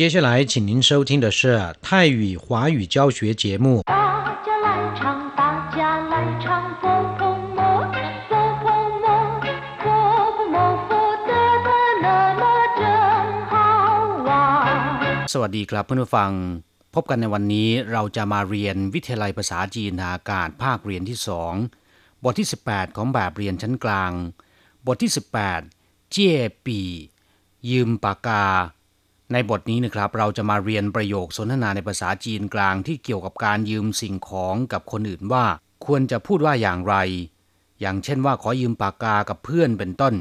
接下来，请您收听的是泰语华语教学节目。大家来唱，大家来唱，佛佛摩，佛佛摩，佛佛摩，佛得的那么真好玩。 สวัสดีครับเพื่อนผู้ฟัง พบกันในวันนี้เราจะมาเรียนวิทยาลัยภาษาจีนทางอากาศภาคเรียนที่สองบทที่ 18 ของแบบเรียนชั้นกลาง บทที่ 18 เจี้ยปี ยืมปากกา ในบทนี้นะครับ เราจะมาเรียนประโยคสนทนาในภาษาจีนกลางที่เกี่ยวกับการยืมสิ่งของกับคนอื่นว่า ควรจะพูดว่าอย่างไร อย่างเช่นว่าขอยืมปากกากับเพื่อนเป็นต้น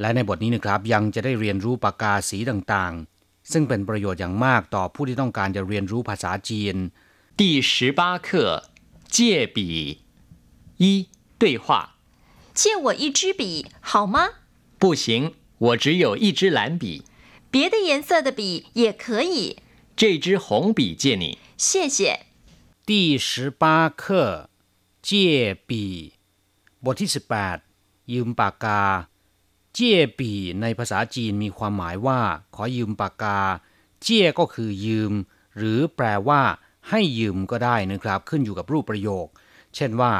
และในบทนี้นะครับยังจะได้เรียนรู้ปากกาสีต่างๆ ซึ่งเป็นประโยชน์อย่างมากต่อผู้ที่ต้องการจะเรียนรู้ภาษาจีน 第十八课借笔一对话借我一支笔好吗？不行，我只有一支蓝笔， 别的颜色的笔也可以，这支红笔借你。谢谢。第十八课借笔บทที่ 18 ยืมปากกา เจี้ยปีในภาษาจีนมีความหมายว่า ขอยืมปากกา เจี้ยก็คือยืม หรือแปลว่า ให้ยืมก็ได้นะครับ ขึ้นอยู่กับรูปประโยค เช่นว่า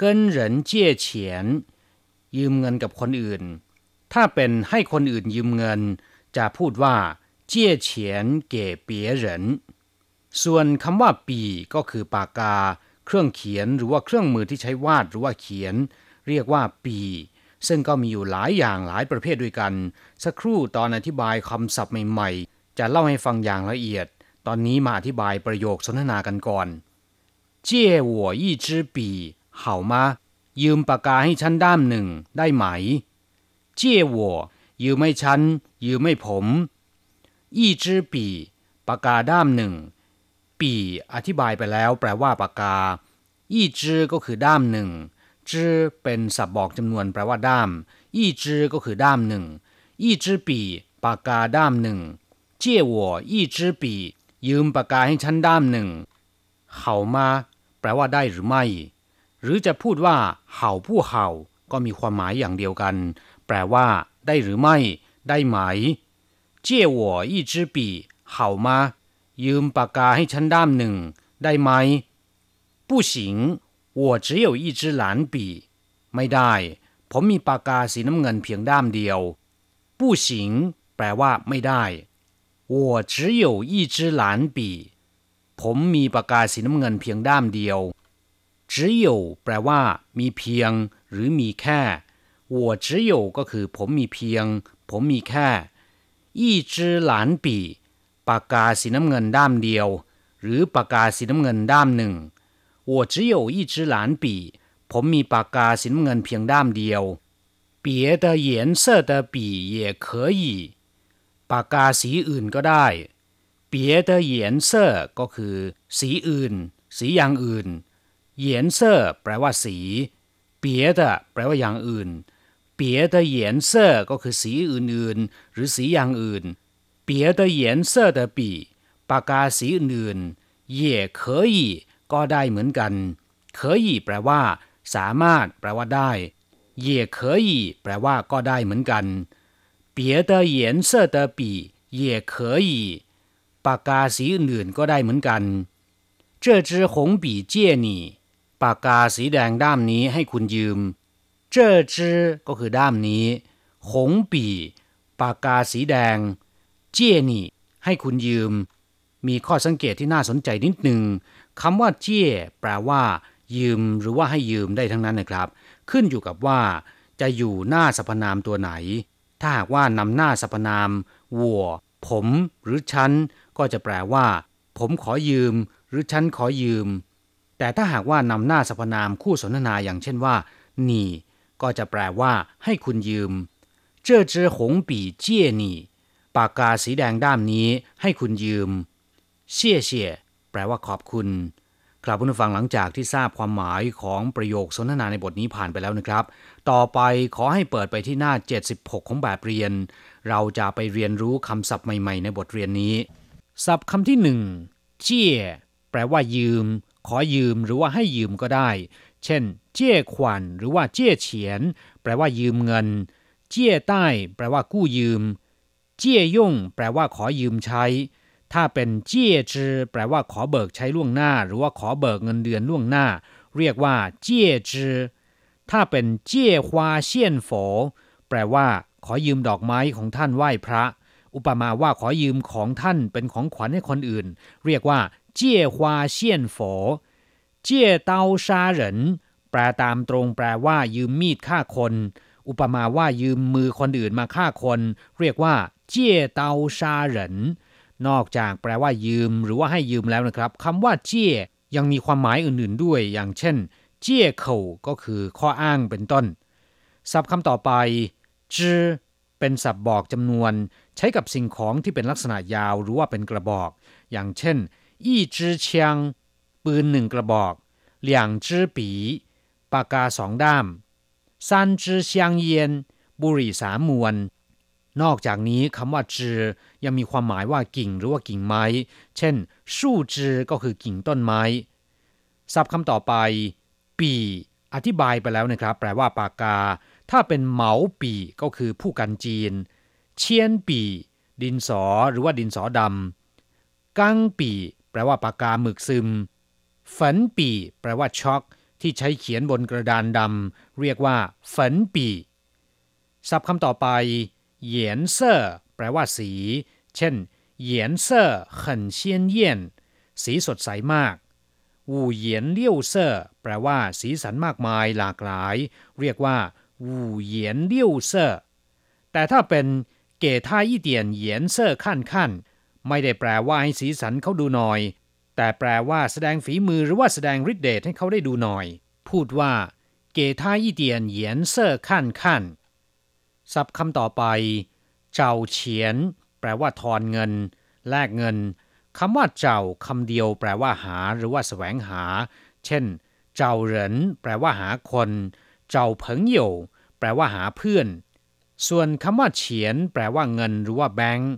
跟人借钱ยืมเงินกับคนอื่น ถ้าเป็นให้คนอื่นยืมเงิน จะพูดว่าเจี้ยเฉียนเก๋เปียเหรินส่วนคำว่าปีก็คือปากกา เครื่องเขียนหรือว่าเครื่องมือที่ใช้วาดหรือว่าเขียน เรียกว่าปี ซึ่งก็มีอยู่หลายอย่างหลายประเภทด้วยกัน สักครู่ตอนอธิบายคำศัพท์ใหม่ๆ จะเล่าให้ฟังอย่างละเอียด ตอนนี้มาอธิบายประโยคสนทนากันก่อนเจี้ยหัวยือีเห่ามยืมปากกาให้ฉันด้ามหนึ่งได้ไหม เจี้ยว ยืมไม่ฉัน ยืมไม่ผมอี้จื้อปีปากกาด้ามหนึ่ง ปีอธิบายไปแล้ว แปลว่าปากกาอี้จื้อก็คือด้ามหนึ่งจื้อเป็นสับบอกจำนวนแปลว่าด้ามอี้จื้อก็คือด้ามหนึ่งอี้จื้อปีปากกาด้ามหนึ่งเจี้ยวอี้จื้อปียืมปากกาให้ฉันด้ามหนึ่งเขามา แปลว่าได้หรือไม่ หรือจะพูดว่า เห่าผู้เห่า ก็มีความหมายอย่างเดียวกัน แปลว่า ได้หรือไม่ ได้ไหม 借我一支笔好吗ยืมปากกาให้ฉันด้ามหนึ่ง ได้ไหม不行我只有一支蓝笔ไม่ได้ ผมมีปากกาสีน้ำเงินเพียงด้ามเดียว不行แปลว่าไม่ได้我只有一支蓝笔ผมมีปากกาสีน้ำเงินเพียงด้ามเดียว只有แปลว่า มีเพียง หรือมีแค่我只有ก็คือ ผมมีเพียง ผมมีแค่一支蓝笔ปากกาสีน้ำเงินด้ามเดียว หรือปากกาสีน้ำเงินด้ามหนึ่ง我只有一支蓝笔ผมมีปากกาสีน้ำเงินเพียงด้ามเดียว别的颜色的笔也可以ปากกาสีอื่นก็ได้别的颜色ก็คือ สีอื่น สีอย่างอื่นเหยนเซอแปลว่าสี 别的แปลว่าอย่างอื่น别的颜色ก็คือสีอื่นๆ หรือสีอย่างอื่น别的颜色的笔ปากกาสีอื่นๆ也可以ก็ได้เหมือนกัน可以แปลว่า สามารถ แปลว่าได้也可以แปลว่าก็ได้เหมือนกัน别的颜色的笔也可以ปากกาสีอื่นๆก็ได้เหมือนกัน这支红笔借你 ปากกาสีแดงด้ามนี้ให้คุณยืม这支ก็คือด้ามนี้หงปีปากกาสีแดง เจี้ยนี่ ให้คุณยืม มีข้อสังเกตที่น่าสนใจนิดหนึ่งคำว่าเจี้ยแปลว่า ยืมหรือว่าให้ยืมได้ทั้งนั้นนะครับ ขึ้นอยู่กับว่า จะอยู่หน้าสรรพนามตัวไหน ถ้าหากว่านำหน้าสรรพนามวัว ผม หรือฉันก็จะแปลว่า ผมขอยืม หรือฉันขอยืม แต่ถ้าหากว่านำหน้าสรรพนามคู่สนทนาอย่างเช่นว่านี่ก็จะแปลว่า ให้คุณยืมเจ้อเจือหงปีเจี้ยนี่ปากกาสีแดงด้ามนี้ให้คุณยืมเชี่ยเชี่ยแปลว่าขอบคุณ ครับผู้ฟังหลังจากที่ทราบความหมายของประโยคสนทนาในบทนี้ผ่านไปแล้วนะครับ ต่อไปขอให้เปิดไปที่หน้า 76 ของแบบเรียน เราจะไปเรียนรู้คำศัพท์ใหม่ ๆ ในบทเรียนนี้ ศัพท์คำที่หนึ่งเจี้ยแปลว่ายืม ขอยืมหรือว่าให้ยืมก็ได้ เช่น เจี้ยขวัญหรือว่าเจี้ยเฉียน แปลว่ายืมเงิน เจี้ยใต้ แปลว่ากู้ยืม เจี้ยยุ่ง แปลว่าขอยืมใช้ ถ้าเป็นเจี้ยจือแปลว่าขอเบิกใช้ล่วงหน้า หรือว่าขอเบิกเงินเดือนล่วงหน้า เรียกว่า เจี้ยจือถ้าเป็นเจี้ยฮวาเซียนโฝแปลว่า ขอยืมดอกไม้ของท่านไหว้พระ อุปมาว่าขอยืมของท่านเป็นของขวัญให้คนอื่น เรียกว่า เจี้ยฮวาเซียนโฝเจี้ยเตาซาเหรนแปลตามตรงแปลว่ายืมมีดฆ่าคน อุปมาว่ายืมมือคนอื่นมาฆ่าคน เรียกว่าเจี้ยเตาซาเหรินนอกจากแปลว่ายืม หรือว่าให้ยืมแล้วนะครับคำว่าเจี้ยยังมีความหมายอื่นๆด้วย อย่างเช่น เจี้ยเข่าก็คือข้ออ้างเป็นต้น ศัพท์คำต่อไปจือเป็นศัพท์บอกจำนวน ใช้กับสิ่งของที่เป็นลักษณะยาวหรือว่าเป็นกระบอก อย่างเช่น อี้จื้อเชียงปืนหนึ่งกระบอกเหลี่ยงจื้อปีปากกาสองด้ามซันจื้อเชียงเยียนบุหรี่สามมวน นอกจากนี้คำว่าจือยังมีความหมายว่ากิ่งหรือว่ากิ่งไม้ เช่นสู้จือก็คือกิ่งต้นไม้ศัพท์คำต่อไป ปีอธิบายไปแล้วนะครับ แปลว่าปากกา ถ้าเป็นเหมาปีก็คือผู้กันจีน เชียนปี ดินสอหรือว่าดินสอดำกังปี แปลว่าปากกาหมึกซึม ฝันปีแปลว่าช็อก ที่ใช้เขียนบนกระดานดำเรียกว่าฝันปีศัพท์คำต่อไปเหยียนเซอร์แปลว่าสี เช่นเหยียนเซอร์ขันเชียนเยี่ยน สีสดใสมากวูเหยียนเลี่ยวเซอร์แปลว่าสีสันมากมายหลากหลาย เรียกว่าวูเหยียนเลี่ยวเซอร์แต่ถ้าเป็นเก๋ท่ายี่เตียนเหยียนเซอร์ขั้นขั้น ไม่ได้แปลว่าให้สีสันเขาดูหน่อย แต่แปลว่าแสดงฝีมือหรือว่าแสดงฤทธิ์เดชให้เขาได้ดูหน่อย พูดว่าเกท่ายี่เตียนเหยียนเซ่อขั้นขั้นศัพท์คำต่อไป เจ้าเฉียน แปลว่าทอนเงิน แลกเงินคำว่าเจ้าคำเดียว แปลว่าหา หรือว่าแสวงหา เช่น เจ้าเหรินแปลว่าหาคน เจ้าเพิงโยแปลว่าหาเพื่อน ส่วนคำว่าเฉียน แปลว่าเงิน หรือว่าแบงค์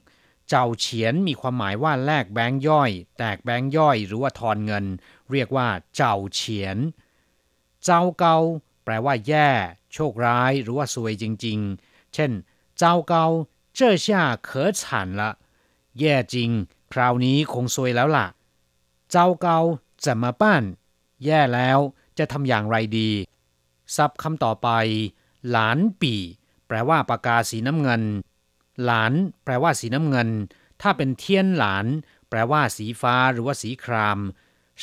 เจ้าเฉียนมีความหมายว่าแลกแบงค์ย่อย แตกแบงค์ย่อย หรือว่าทอนเงิน เรียกว่าเจ้าเฉียน เจ้าเกาแปลว่าแย่ โชคร้าย หรือว่าซวยจริง ๆ เช่น เจ้าเกา这下可惨了แย่จริง คราวนี้คงซวยแล้วล่ะ เจ้าเกาจะมาป้านแย่แล้วจะทำอย่างไรดีศัพท์คำต่อไป หลานปี แปลว่าปากกาสีน้ำเงิน หลาน แปลว่าสีน้ำเงิน ถ้าเป็นเทียนหลาน แปลว่าสีฟ้าหรือว่าสีคราม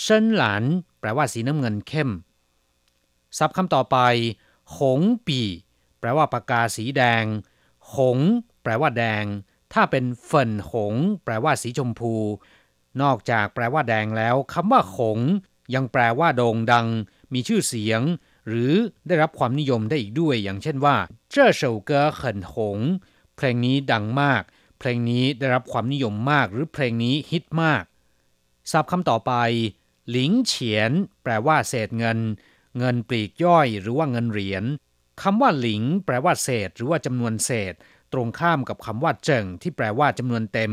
เชินหลาน แปลว่าสีน้ำเงินเข้มศัพท์คำต่อไปหงปีแปลว่าปากกาสีแดง หง แปลว่าแดง ถ้าเป็นเฟินหง แปลว่าสีชมพู นอกจากแปลว่าแดงแล้วคำว่าหง ยังแปลว่าโด่งดัง มีชื่อเสียง หรือได้รับความนิยมได้อีกด้วย อย่างเช่นว่าเจ้าเฉาเก๋เขินหง เพลงนี้ดังมาก เพลงนี้ได้รับความนิยมมากหรือเพลงนี้ฮิตมากศัพท์คำต่อไป หลิงเฉียน แปลว่าเศษเงิน เงินปลีกย่อยหรือว่าเงินเหรียญคำว่าหลิง แปลว่าเศษ หรือว่าจำนวนเศษ ตรงข้ามกับคำว่าเจิงที่แปลว่าจำนวนเต็ม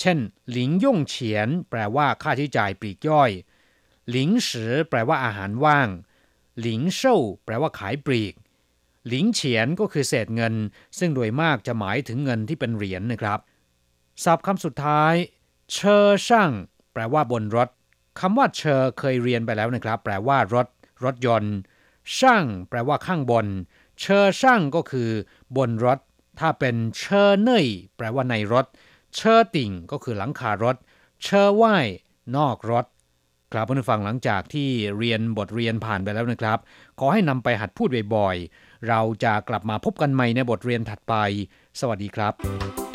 เช่น หลิงย่งเฉียน แปลว่าค่าใช้จ่ายปลีกย่อย หลิงสือแปลว่าอาหารว่าง หลิงเซ่าแปลว่าขายปลีก หลิงเฉียนก็คือเศษเงิน ซึ่งโดยมากจะหมายถึงเงินที่เป็นเหรียญนะครับศัพท์คำสุดท้าย เชอช่างแปลว่าบนรถคำว่าเชอเคยเรียนไปแล้วนะครับ แปลว่ารถ รถยนต์ช่างแปลว่าข้างบน เชอช่างก็คือบนรถ ถ้าเป็นเชอเน่ยแปลว่าในรถ เชอติ่งก็คือหลังคารถ เชอว่ายนอกรถครับผู้ฟังหลังจากที่เรียนบทเรียนผ่านไปแล้วนะครับ ขอให้นำไปหัดพูดบ่อยๆ เราจะกลับมาพบกันใหม่ในบทเรียนถัดไป สวัสดีครับ